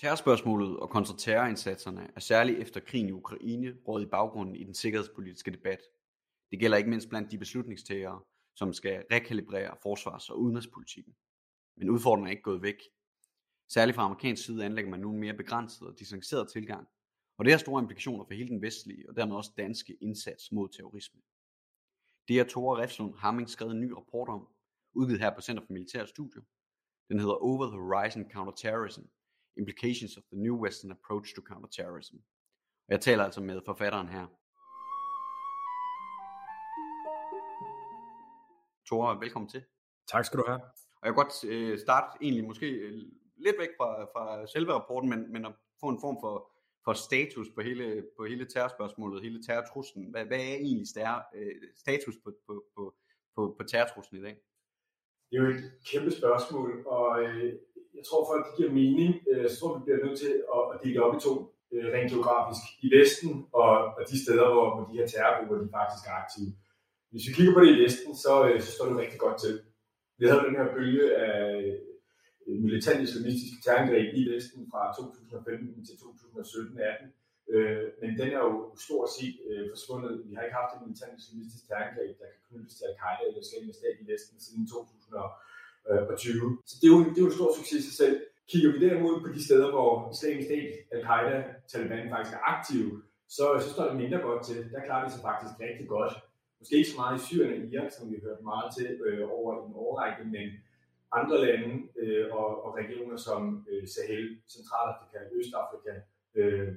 Terrorspørgsmålet og kontraterrorindsatserne er særligt efter krigen i Ukraine råd i baggrunden i den sikkerhedspolitiske debat. Det gælder ikke mindst blandt de beslutningstagere, som skal rekalibrere forsvars- og udenrigspolitikken. Men udfordringen er ikke gået væk. Særligt fra amerikansk side anlægger man nu en mere begrænset og distanceret tilgang, og det har store implikationer for hele den vestlige og dermed også danske indsats mod terrorisme. Det har Tore Refslund Hamming skrevet en ny rapport om, udgivet her på Center for Militære Studier. Den hedder Over the Horizon Counterterrorism, Implications of the New Western Approach to Counterterrorism. Og jeg taler altså med forfatteren her. Tore, velkommen til. Tak skal du have. Og jeg kan godt øh, starte egentlig måske øh, lidt væk fra, fra selve rapporten, men, men at få en form for, for status på hele, på hele terrorspørgsmålet, hele terrortruslen. Hvad, hvad er egentlig stær, øh, status på, på, på, på, på terrortruslen i dag? Det er jo et kæmpe spørgsmål, og øh, jeg tror for at det giver mening, øh, så tror vi bliver nødt til at, at dele op i to, øh, rent geografisk, i Vesten og, og de steder, hvor, hvor de her terrorgrupper de faktisk er aktive. Hvis vi kigger på det i Vesten, så, øh, så står det rigtig godt til. Vi havde den her bølge af militant islamistiske terrorangreb i Vesten fra 2015 til 2017-18, øh, men den er jo stort set øh, forsvundet. Vi har ikke haft et militant islamistisk terrorangreb, der kan knyttes til al-Qaida eller Islamisk Stat i Vesten siden Øh, 2020. Så det er jo, det er jo en stor succes i sig selv. Kigger vi derimod på de steder, hvor Islamisk Stat, al-Qaida, Taliban faktisk er aktive, så, øh, så står det mindre godt til. Der klarer vi sig faktisk rigtig godt. Måske ikke så meget i Syrien og Irak, som vi har hørt meget til øh, over en årrække, men andre lande øh, og, og regioner som øh, Sahel, Centralafrika, Østafrika, øh,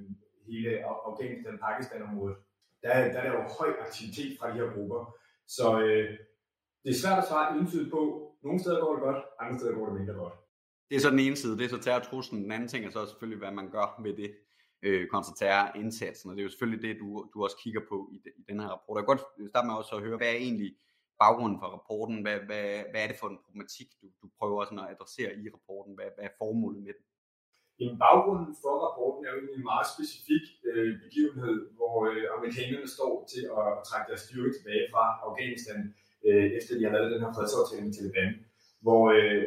hele Afghanistan, Pakistan-området, der, der er der jo høj aktivitet fra de her grupper. Så øh, det er svært at svare entydigt på. Nogle steder går det godt, andre steder går det mindre godt. Det er så den ene side, det er så terrortruslen. Den anden ting er så selvfølgelig, hvad man gør med det øh, kontra terrorindsatsen, og det er jo selvfølgelig det, du, du også kigger på i, i den her rapport. Jeg kan godt starte med også at høre, hvad er egentlig baggrunden for rapporten? Hvad, hvad, hvad er det for en problematik, du, du prøver sådan at adressere i rapporten? Hvad, hvad er formålet med den? Jamen, baggrunden for rapporten er jo en meget specifik øh, begivenhed, hvor øh, amerikanerne står til at, at trække deres styrke tilbage fra Afghanistan, øh, efter de har lavet den her fredsaftale med Taliban, hvor øh,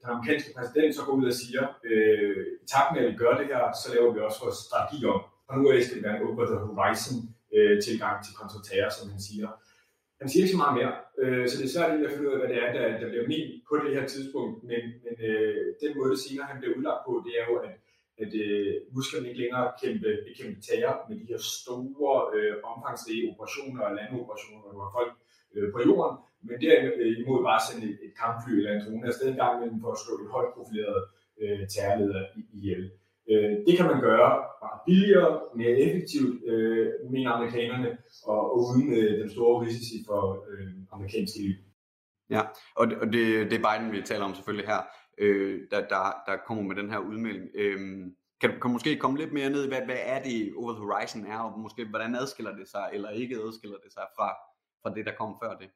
den amerikanske præsident så går ud og siger, øh, i takt med at vi gør det her, så laver vi også vores strategi om. Og nu skal det være en over the horizon øh, tilgang til konsultater, som han siger. Han siger ikke så meget mere, øh, så det er svært at finde ud af, hvad det er, der, der bliver ment på det her tidspunkt, men, men øh, den måde, det senere han bliver udlagt på, det er jo, at, at øh, nu skal man ikke længere kæmpe, bekæmpe terror med de her store, øh, omfangsrige operationer og landoperationer, hvor folk øh, på jorden, men derimod bare sende et, et kampfly eller en drone afsted en gang imellem for at slå et højt profileret øh, terrorleder ihjel. Øh, det kan man gøre bare billigere, mere effektivt, øh, mener amerikanerne, og, og uden øh, den store risici for øh, amerikanske liv. Ja, og det, og det, det er Biden, vi taler om selvfølgelig her, øh, der, der, der kommer med den her udmelding. Øh, kan du kan måske komme lidt mere ned i, hvad, hvad er det Over the Horizon er, og måske hvordan adskiller det sig, eller ikke adskiller det sig fra, fra det, der kom før det?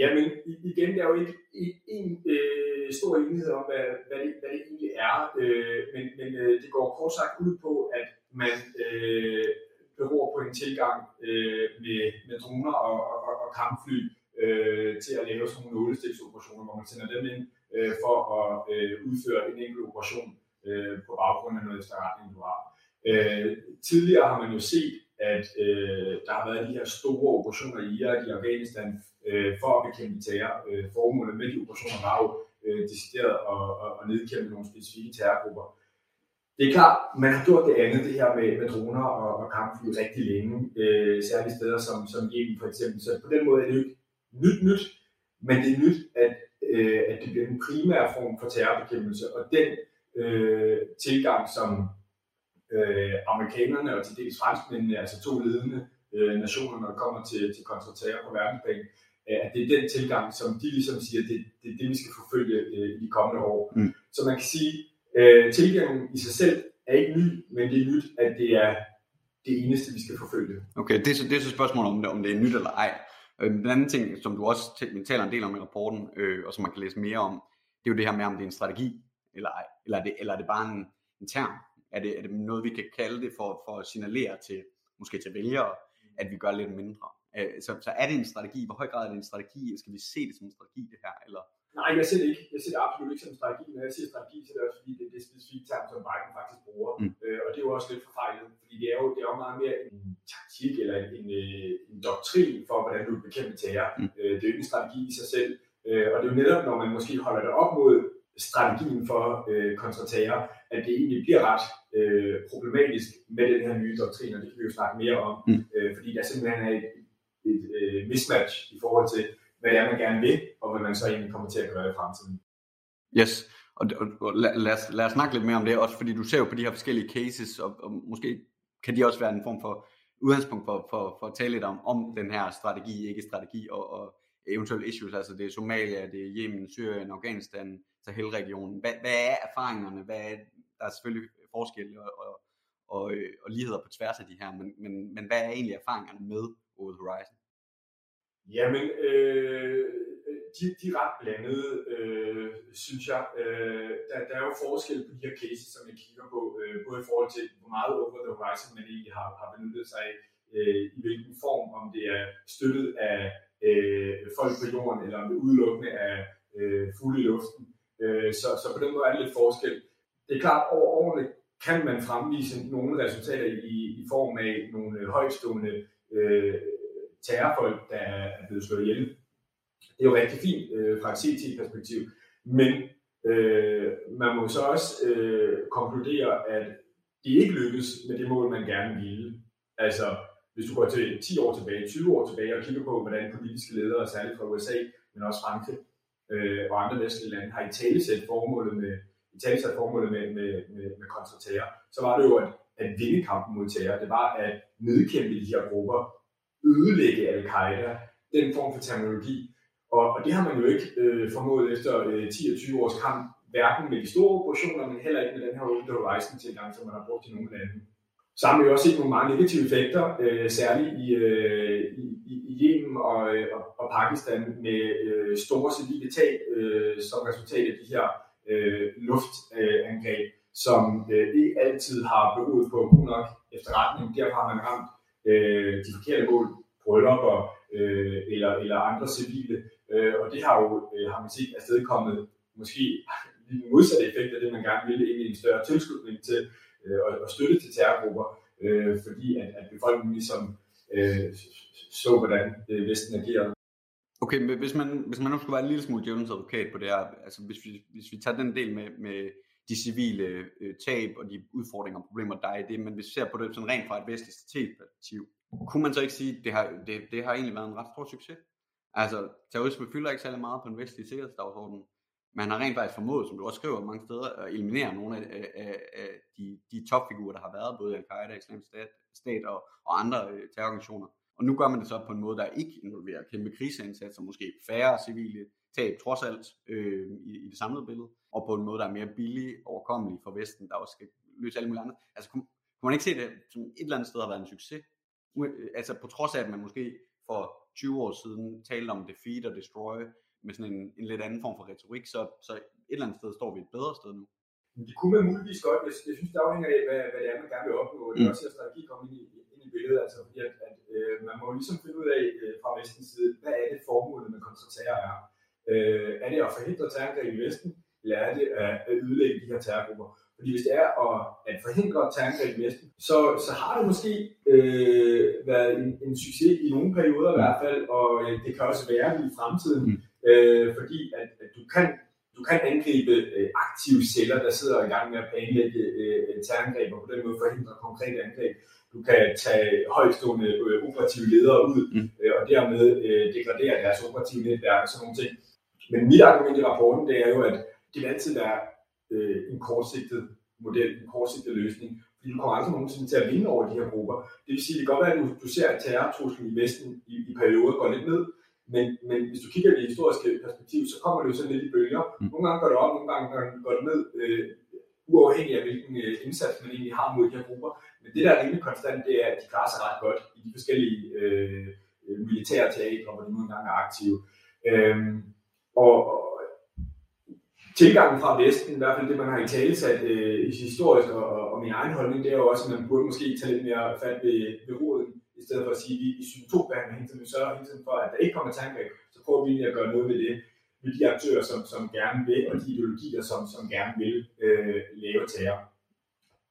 Jamen, igen, der er jo ikke en øh, stor enighed om, hvad, hvad, det, hvad det egentlig er, øh, men, men øh, det går kort sagt ud på, at man øh, beror på en tilgang øh, med, med droner og, og, og kampfly øh, til at lave sådan nogle nålestiksoperationer, hvor man sender dem ind øh, for at øh, udføre en enkelt operation øh, på baggrund af noget efterretning, du har. Øh, tidligere har man jo set, at øh, der har været de her store operationer i Irak, i Afghanistan, øh, for at bekæmpe terror. Øh, formålet med de operationer var jo øh, decideret at, at, at nedkæmpe nogle specifikke terrorgrupper. Det er klart, man har gjort det andet, det her med, med droner og, og kampfly rigtig længe, øh, særligt steder som, som Yemen for eksempel. Så på den måde er det jo ikke nyt nyt, men det er nyt, at, øh, at det bliver en primær form for terrorbekæmpelse, og den øh, tilgang, som øh, amerikanerne og til dels franskmændene, altså to ledende øh, nationer, når det kommer til, til kontraterror på verdensplan, øh, at det er den tilgang, som de ligesom siger, det, det er det, vi skal forfølge øh, i de kommende år. Mm. Så man kan sige, øh, tilgangen i sig selv er ikke ny, men det er nyt, at det er det eneste, vi skal forfølge. Okay, det er så, det er så spørgsmålet om det, om det er nyt eller ej. Øh, den anden ting, som du også taler en del om i rapporten, øh, og som man kan læse mere om, det er jo det her med, om det er en strategi eller ej, eller er det, eller er det bare en, en term? Er det, er det noget, vi kan kalde det for, for at signalere til, måske til vælgere, at vi gør lidt mindre? Øh, så, så er det en strategi? Hvor høj grad er det en strategi? Skal vi se det som en strategi, det her? Eller? Nej, jeg ser det ikke. Jeg ser det absolut ikke som en strategi. Når jeg siger strategi, så er det også fordi, det er det specifikke term, som Biden faktisk bruger. Mm. Øh, og det er jo også lidt forfejlet, fordi det er jo, det er jo meget mere en taktik eller en, en, øh, en doktrin for, hvordan du bekæmper terror. Mm. Øh, det er jo ikke en strategi i sig selv. Øh, og det er jo netop, når man måske holder det op mod strategien for øh, kontraterror, at det egentlig bliver ret øh, problematisk med den her nye doktrin, og det kan vi jo snakke mere om, mm. øh, fordi der simpelthen er et, et, øh, mismatch i forhold til, hvad det er, man gerne vil, og hvad man så egentlig kommer til at gøre i fremtiden. Yes, og, og, og lad, lad, os, lad os snakke lidt mere om det, også fordi du ser jo på de her forskellige cases, og, og måske kan de også være en form for udgangspunkt for, for, for at tale lidt om, om den her strategi, ikke strategi, og, og eventuelle issues, altså det er Somalia, det er Yemen, Syrien, Afghanistan, Sahel-regionen. Hvad, hvad er erfaringerne? Hvad er, der er selvfølgelig forskelle og, og, og, og ligheder på tværs af de her, men, men, men hvad er egentlig erfaringerne med Old Horizon? Jamen, øh, de, de er ret blandede, øh, synes jeg. Øh, der, der er jo forskel på de her cases, som jeg kigger på, øh, både i forhold til, hvor meget Over the Horizon man egentlig har, har benyttet sig af, øh, i hvilken form, om det er støttet af øh, folk på jorden, eller om det udelukkende af øh, fugle i luften. Øh, så, så på den måde er det lidt forskel. Det er klart, over årene kan man fremvise nogle resultater i, i form af nogle højstående øh, terrorfolk, der er blevet slået ihjel. Det er jo rigtig fint øh, fra et CT-perspektiv, men øh, man må så også øh, konkludere, at det ikke lykkes med det mål, man gerne ville. Altså, hvis du går til 10 år tilbage, 20 år tilbage og kigger på, hvordan politiske ledere, særligt fra USA, men også Frankrig øh, og andre vestlige lande, har i talesæt formålet med, i talesæt formålet med, med, med, med kontraterror, så var det jo at, at vinde kampen mod terror. Det var at nedkæmpe de her grupper, ødelægge al-Qaida, den form for terminologi. Og, og det har man jo ikke øh, formået efter øh, 10 og 20 års kamp, hverken med de store operationer, men heller ikke med den her Open Horizon tilgang, som man har brugt i nogle lande. Så har vi også set nogle meget negative effekter, øh, særligt i, øh, i, i Yemen og, øh, og, og Pakistan, med øh, store civile tab øh, som resultat af de her øh, luftangreb, øh, som øh, ikke altid har beruet på god nok efterretning. Derfor har man ramt øh, de forkerte mål, bryllupper øh, eller, eller andre civile. Øh, og det har jo, øh, har man set, afstedkommet måske lige modsatte effekt af det, man gerne ville, ind i en større tilslutning til øh, og, og støtte til terrorgrupper, øh, fordi at, at befolkningen ligesom øh, så, hvordan øh, Vesten agerede. Okay, men hvis man, hvis man nu skulle være en lille smule djævelens advokat på det her, altså hvis vi, hvis vi tager den del med, med de civile øh, tab og de udfordringer og problemer, der er i det, men hvis vi ser på det sådan rent fra et vestligt perspektiv, kunne man så ikke sige, at det har, det, det har egentlig været en ret stor succes? Altså, terrorisme fylder ikke særlig meget på en vestlig sikkerhedsdagsorden, man har rent faktisk formået, som du også skriver mange steder, at eliminere nogle af, af, af de, de topfigurer, der har været, både Al-Qaida, Islamisk Stat, stat og, og andre øh, terrororganisationer. Og nu gør man det så på en måde, der ikke involverer kæmpe kriseindsatser, måske færre civile tab trods alt øh, i, i det samlede billede, og på en måde, der er mere billig, overkommelig for Vesten, der også skal løse alle mulige andre. Altså kunne, kunne man ikke se det som et eller andet sted har været en succes? Altså på trods af, at man måske for 20 år siden talte om defeat og destroy, med sådan en, en lidt anden form for retorik, så, så et eller andet sted står vi et bedre sted nu. Det kunne man muligvis godt, hvis jeg synes, det afhænger af, hvad, hvad det er, man gerne vil opnå. Det er mm. også, at strategi kommer ind i, ind i billedet, altså fordi at, at øh, man må ligesom finde ud af øh, fra vestens side, hvad er det formålet med kontraterror er? Øh, er det at forhindre terrorangreb i Vesten, eller er det at, at ødelægge de her terrorgrupper? Fordi hvis det er at, at forhindre terrorangreb i Vesten, så, så har det måske øh, været en, en succes i nogle perioder i hvert fald, og øh, det kan også være i fremtiden. Mm øh, fordi at, at du kan du kan angribe øh, aktive celler, der sidder i gang med at planlægge øh, terrorangreb, og på den måde forhindre konkrete angreb. Du kan tage højstående øh, operative ledere ud, mm. øh, og dermed øh, degradere deres operative netværk og sådan nogle ting. Men mit argument i rapporten, det er jo, at det vil altid være øh, en kortsigtet model, en kortsigtet løsning, fordi du kommer aldrig nogensinde til at vinde over de her grupper. Det vil sige, det kan godt være, at du, du ser, at terrortruslen i Vesten i, i perioder går lidt ned, men, men hvis du kigger i det historiske perspektiv, så kommer det jo sådan lidt i bølger. Mm. Nogle gange går det op, nogle gange går det ned, øh, uafhængig af hvilken øh, indsats man egentlig har mod de her grupper. Men det, der er rimelig konstant, det er, at de klarer sig ret godt i de forskellige øh, militære teatre, hvor de nogle gange er aktive. Øhm, og, og tilgangen fra Vesten, i hvert fald det, man har i tale sat øh, historisk, og, og min egen holdning, det er jo også, at man burde måske tage lidt mere fat ved, ved roden i stedet for at sige, at vi i symptombehandler hele tiden, vi sørger hele tiden for, at der ikke kommer tankeangreb, så prøver vi at gøre noget ved det. med de aktører, som, som gerne vil, og de ideologier, som, som gerne vil øh, lave terror.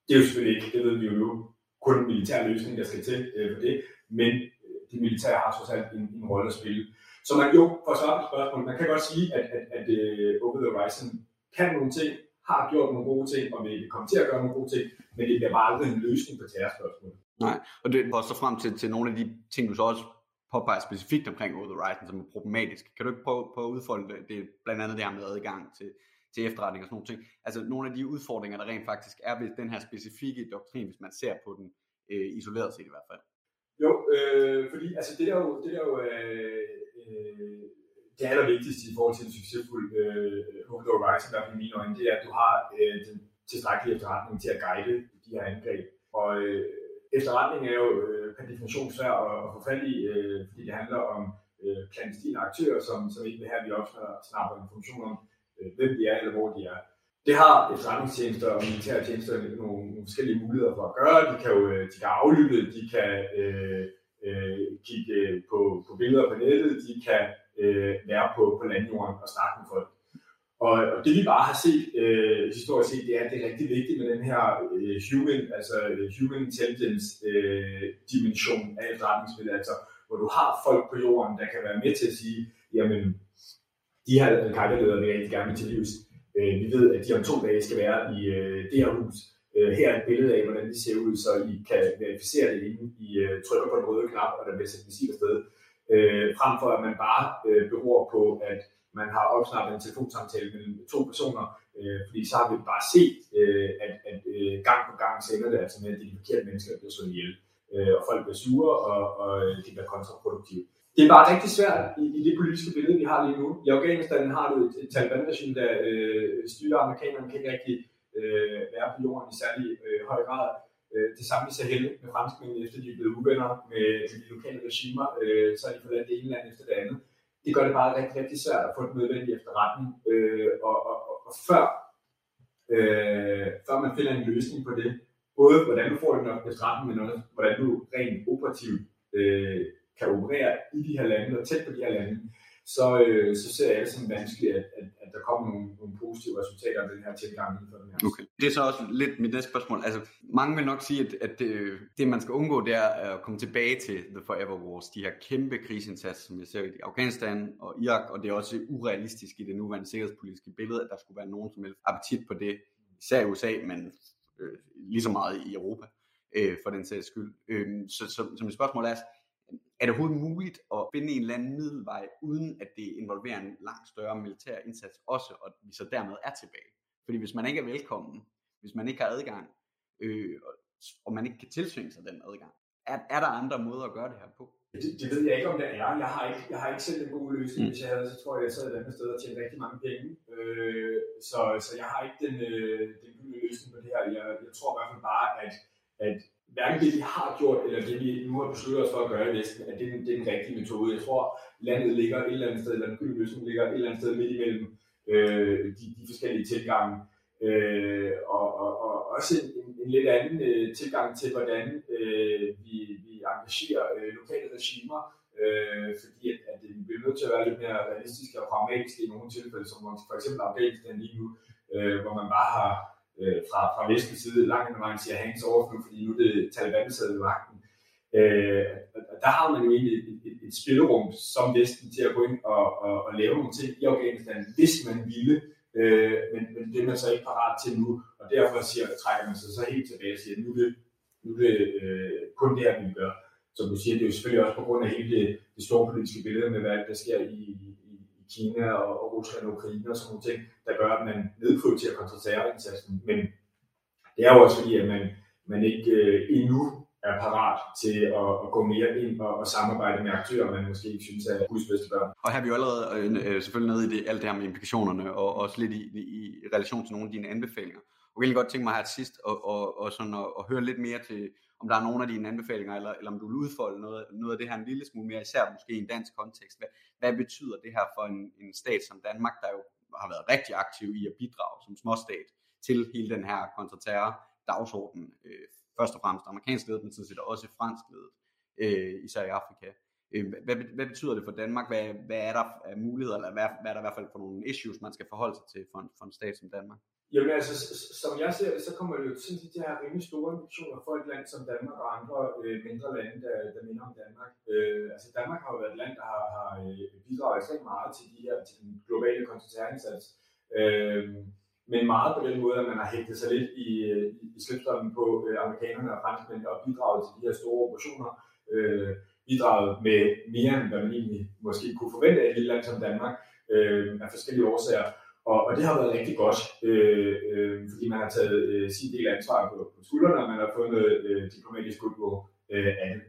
Det er jo selvfølgelig ikke, det ved vi jo nu, kun en militær løsning, der skal til øh, for det, men øh, det militære har trods alt en, en rolle at spille. Så man jo, for at svare på spørgsmålet, man kan godt sige, at, at, at øh, uh, Open the Horizon kan nogle ting, har gjort nogle gode ting, og vil komme til at gøre nogle gode ting, men det bliver bare aldrig en løsning på terrorspørgsmålet. Nej, og det var så frem til, til nogle af de ting, du så også påpeger specifikt omkring Over the Horizon, som er problematisk. Kan du ikke prøve, prøve at udfolde det? Det er blandt andet det her med adgang til, til efterretning og sådan nogle ting. Altså nogle af de udfordringer, der rent faktisk er ved den her specifikke doktrin, hvis man ser på den øh, isoleret set i hvert fald. Jo, øh, fordi altså det der jo, det der jo øh, øh, det allervigtigste i forhold til en succesfuld øh, Hope Horizon, der i mine øjne, det er, at du har øh, den tilstrækkelige efterretning til at guide de her angreb. Og øh, efterretning er jo øh, per definition svær at, at få fat i, øh, fordi det handler om øh, klandestine aktører, som, som ikke vil have, at vi opsnapper information om, øh, hvem de er eller hvor de er. Det har efterretningstjenester og militære tjenester nogle, nogle forskellige muligheder for at gøre. De kan jo øh, de kan aflytte, de kan øh, øh, kigge på, på billeder på nettet, de kan øh, være på, på landjorden og snakke med folk. Og, og det vi bare har set øh, historisk set, det er, at det er rigtig vigtigt med den her øh, human, altså øh, human intelligence øh, dimension af efterretningsspillet, altså hvor du har folk på jorden, der kan være med til at sige, jamen, de her øh, al vil rigtig gerne til livs. Øh, vi ved, at de om to dage skal være i øh, det her hus. Øh, her er et billede af, hvordan de ser ud, så I kan verificere det, inden I øh, trykker på den røde knap, og der bliver sendt missil afsted. Øh, frem for at man bare øh, beror på, at man har opsnappet en telefonsamtale mellem to personer, øh, fordi så har vi bare set, øh, at, at øh, gang på gang sender det altså med, at de forkerte mennesker bliver slået ihjel, øh, og folk bliver sure, og, og øh, de bliver kontraproduktive. Det er bare rigtig svært i, i det politiske billede, vi har lige nu. I Afghanistan har du et, et Taliban-regime, der øh, styrer amerikanerne kan ikke rigtig øh, være på jorden i særlig øh, høj grad. Øh, det samme i Sahel med franskmændene, efter de er blevet uvenner med, med de lokale regimer, øh, så er de forladt det ene land efter det andet det gør det bare rigtig, rigtig svært at få den nødvendige efterretning. Øh, og, og, og, og før, øh, før man finder en løsning på det, både hvordan du får den efterretning, men også hvordan du rent operativt øh, kan operere i de her lande og tæt på de her lande, så, øh, så ser jeg det som vanskeligt, at, at, at der kommer nogle, nogle positive resultater af den her tilgang inden for den her. Okay. Det er så også lidt mit næste spørgsmål. Altså, mange vil nok sige, at, at det, det, man skal undgå, det er at komme tilbage til The Forever Wars, de her kæmpe krigsindsatser, som jeg ser i Afghanistan og Irak, og det er også urealistisk i det nuværende sikkerhedspolitiske billede, at der skulle være nogen som helst appetit på det, især i USA, men øh, lige så meget i Europa, øh, for den sags skyld. Øh, så, så, så mit spørgsmål er, er det overhovedet muligt at finde en eller anden middelvej, uden at det involverer en langt større militær indsats også, og vi så dermed er tilbage? Fordi hvis man ikke er velkommen, hvis man ikke har adgang, øh, og man ikke kan tilsvinge sig den adgang, er, er der andre måder at gøre det her på? Det, det ved jeg ikke, om det er. Jeg har ikke, jeg har ikke selv en god løsning. Mm. Hvis jeg havde, så tror jeg, jeg sad et andet sted og tjente rigtig mange penge. Øh, så, så jeg har ikke den, øh, den gode løsning på det her. Jeg, jeg tror i hvert fald bare, at, at hverken det, vi har gjort, eller det, vi nu har besluttet os for at gøre i Vesten, at det er den, det er den rigtige metode. Jeg tror, landet ligger et eller andet sted, eller den gyldne løsning ligger et eller andet sted midt imellem øh, de, de forskellige tilgange. Øh, og, og, og også en, en lidt anden øh, tilgang til, hvordan øh, vi, vi engagerer øh, lokale regimer, øh, fordi at, at vi bliver nødt til at være lidt mere realistiske og pragmatiske i nogle tilfælde, som for eksempel Afghanistan lige nu, øh, hvor man bare har øh, fra, fra vestens side langt hen ad vejen siger hands off nu, fordi nu er det Taliban sidder ved magten. Øh, og der har man jo egentlig et, et, et spillerum som Vesten til at gå ind og, og, og lave nogle ting i Afghanistan, hvis man ville, øh, men, men det er man så ikke parat til nu, og derfor siger, trækker man sig så helt tilbage og siger, nu er det, nu er det øh, kun det her, vi gør. Som du siger, det er jo selvfølgelig også på grund af hele det, det store politiske billede med, hvad der sker i, Kina og, og Rusland og Ukraine og sådan nogle ting, der gør, at man nedprioriterer kontraterrorindsatsen. Men det er jo også fordi, at man, man ikke øh, endnu er parat til at, at gå mere ind og, og samarbejde med aktører, man måske ikke synes er Guds bedste børn. Og her er vi jo allerede øh, øh selvfølgelig nede i det, alt det her med implikationerne, og også lidt i, i, i relation til nogle af dine anbefalinger. Og jeg vil godt tænke mig her til sidst og, og, og sådan at, at høre lidt mere til, om der er nogle af dine anbefalinger, eller, eller om du vil udfolde noget, noget af det her en lille smule mere, især måske i en dansk kontekst. Hvad, hvad betyder det her for en, en stat som Danmark, der jo har været rigtig aktiv i at bidrage som småstat til hele den her kontraterror dagsorden, øh, først og fremmest amerikansk ledet, men sådan set også fransk ledet, øh, især i Afrika. Øh, hvad, hvad betyder det for Danmark? Hvad, hvad er der af muligheder, eller hvad, hvad er der i hvert fald for nogle issues, man skal forholde sig til for en, for en stat som Danmark? Jamen altså, som jeg ser det, så kommer det jo til at her rimelig store ambitioner for et land som Danmark og andre øh, mindre lande, der, der minder om Danmark. Øh, altså Danmark har jo været et land, der har, har øh, bidraget ekstremt meget til, de her, til den globale koncentrationsindsats. Øh, men meget på den måde, at man har hægtet sig lidt i, i, i slipstrømmen på øh, amerikanerne og franskmændene og bidraget til de her store operationer. Øh, bidraget med mere, end hvad man egentlig måske kunne forvente af et lille land som Danmark, øh, af forskellige årsager. Og, og det har været rigtig godt, øh, øh, fordi man har taget øh, sin del af ansvaret på, på skuldrene, og man har fået noget øh, diplomatisk på øh, af det.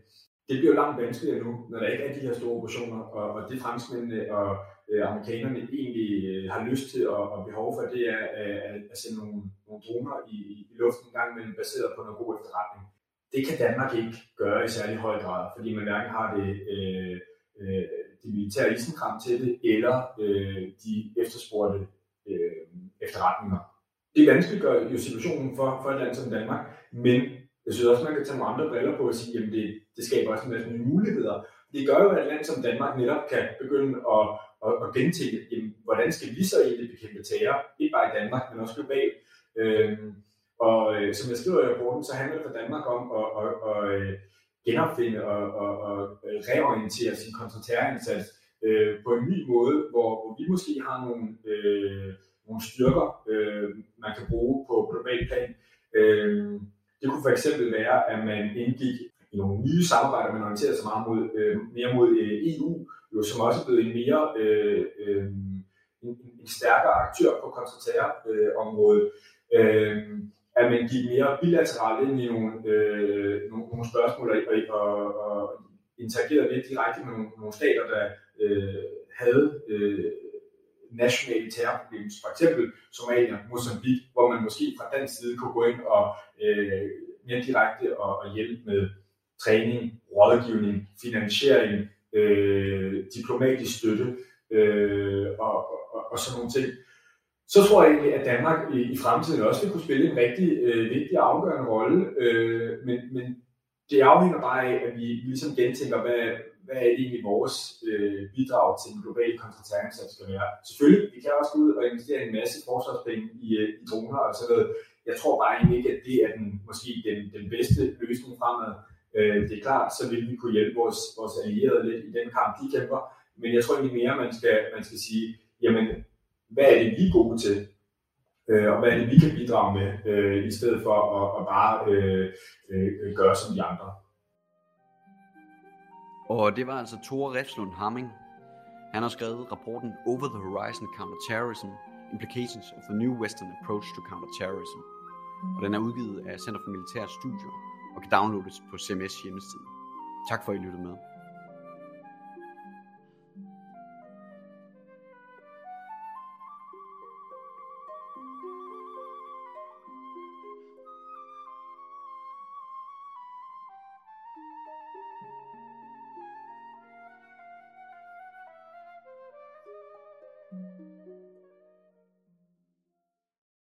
Det bliver langt vanskeligere nu, når der ikke er de her store operationer, og, og det franskmændene og øh, amerikanerne egentlig øh, har lyst til og, og behov for, det er øh, at sende nogle, nogle droner i, i luften en gang imellem, baseret på noget god efterretning. Det kan Danmark ikke gøre i særlig høj grad, fordi man hverken har det, øh, øh, det militære isenkram til det, eller øh, de efterspurgte øh, efterretninger. Det vanskeliggør jo situationen for, for et land som Danmark, men jeg synes også, man kan tage nogle andre briller på og sige, at det, det skaber også en masse nye muligheder. Det gør jo, at et land som Danmark netop kan begynde at, at, at gentænke, jamen, hvordan skal vi så egentlig bekæmpe terror, ikke bare i Danmark, men også globalt. Øh, og øh, som jeg skriver i rapporten, så handler det for Danmark om at, at, at, at genopfinde og, og, og øh, reorientere sin kontraterrorindsats øh, på en ny måde, hvor, hvor vi måske har nogle, øh, nogle styrker, øh, man kan bruge på global plan. Øh, det kunne for eksempel være, at man indgik i nogle nye samarbejder, man orienterer sig meget mod, øh, mere mod øh, EU, jo, som også er blevet en mere øh, øh, en, en stærkere aktør på kontraterrorområdet. Øh, øh, at man gik mere bilateralt ind i nogle, øh, nogle, nogle spørgsmål og, og, og interagerede lidt direkte med nogle, nogle stater, der øh, havde øh, nationale terrorproblemer, for eksempel Somalia, Mozambique, hvor man måske fra den side kunne gå ind og øh, mere direkte og, og hjælpe med træning, rådgivning, finansiering, øh, diplomatisk støtte øh, og, og, og sådan nogle ting. Så tror jeg egentlig, at Danmark i, i fremtiden også vil kunne spille en rigtig øh, vigtig og afgørende rolle, øh, men, men det afhænger bare af, at vi ligesom gentænker, hvad, hvad er det egentlig vores øh, bidrag til den globale kontraterrorindsats skal være. Selvfølgelig, vi kan også gå ud og investere en masse forsvarspenge i, øh, i droner og sådan noget. Jeg tror bare egentlig ikke, at det er den, måske den, den bedste løsning fremad. Øh, det er klart, så vil vi kunne hjælpe vores, vores allierede lidt i den kamp, de kæmper. Men jeg tror egentlig mere, man skal, man skal sige, jamen, hvad er det, vi er gode til? Øh, og hvad er det, vi kan bidrage med, øh, i stedet for at, at bare øh, øh, gøre som de andre. Og det var altså Tore Refslund Hamming. Han har skrevet rapporten Over the Horizon Counterterrorism, Implications of the New Western Approach to Counterterrorism. Og den er udgivet af Center for Militære Studier og kan downloades på CMS hjemmeside. Tak for at I lyttede med.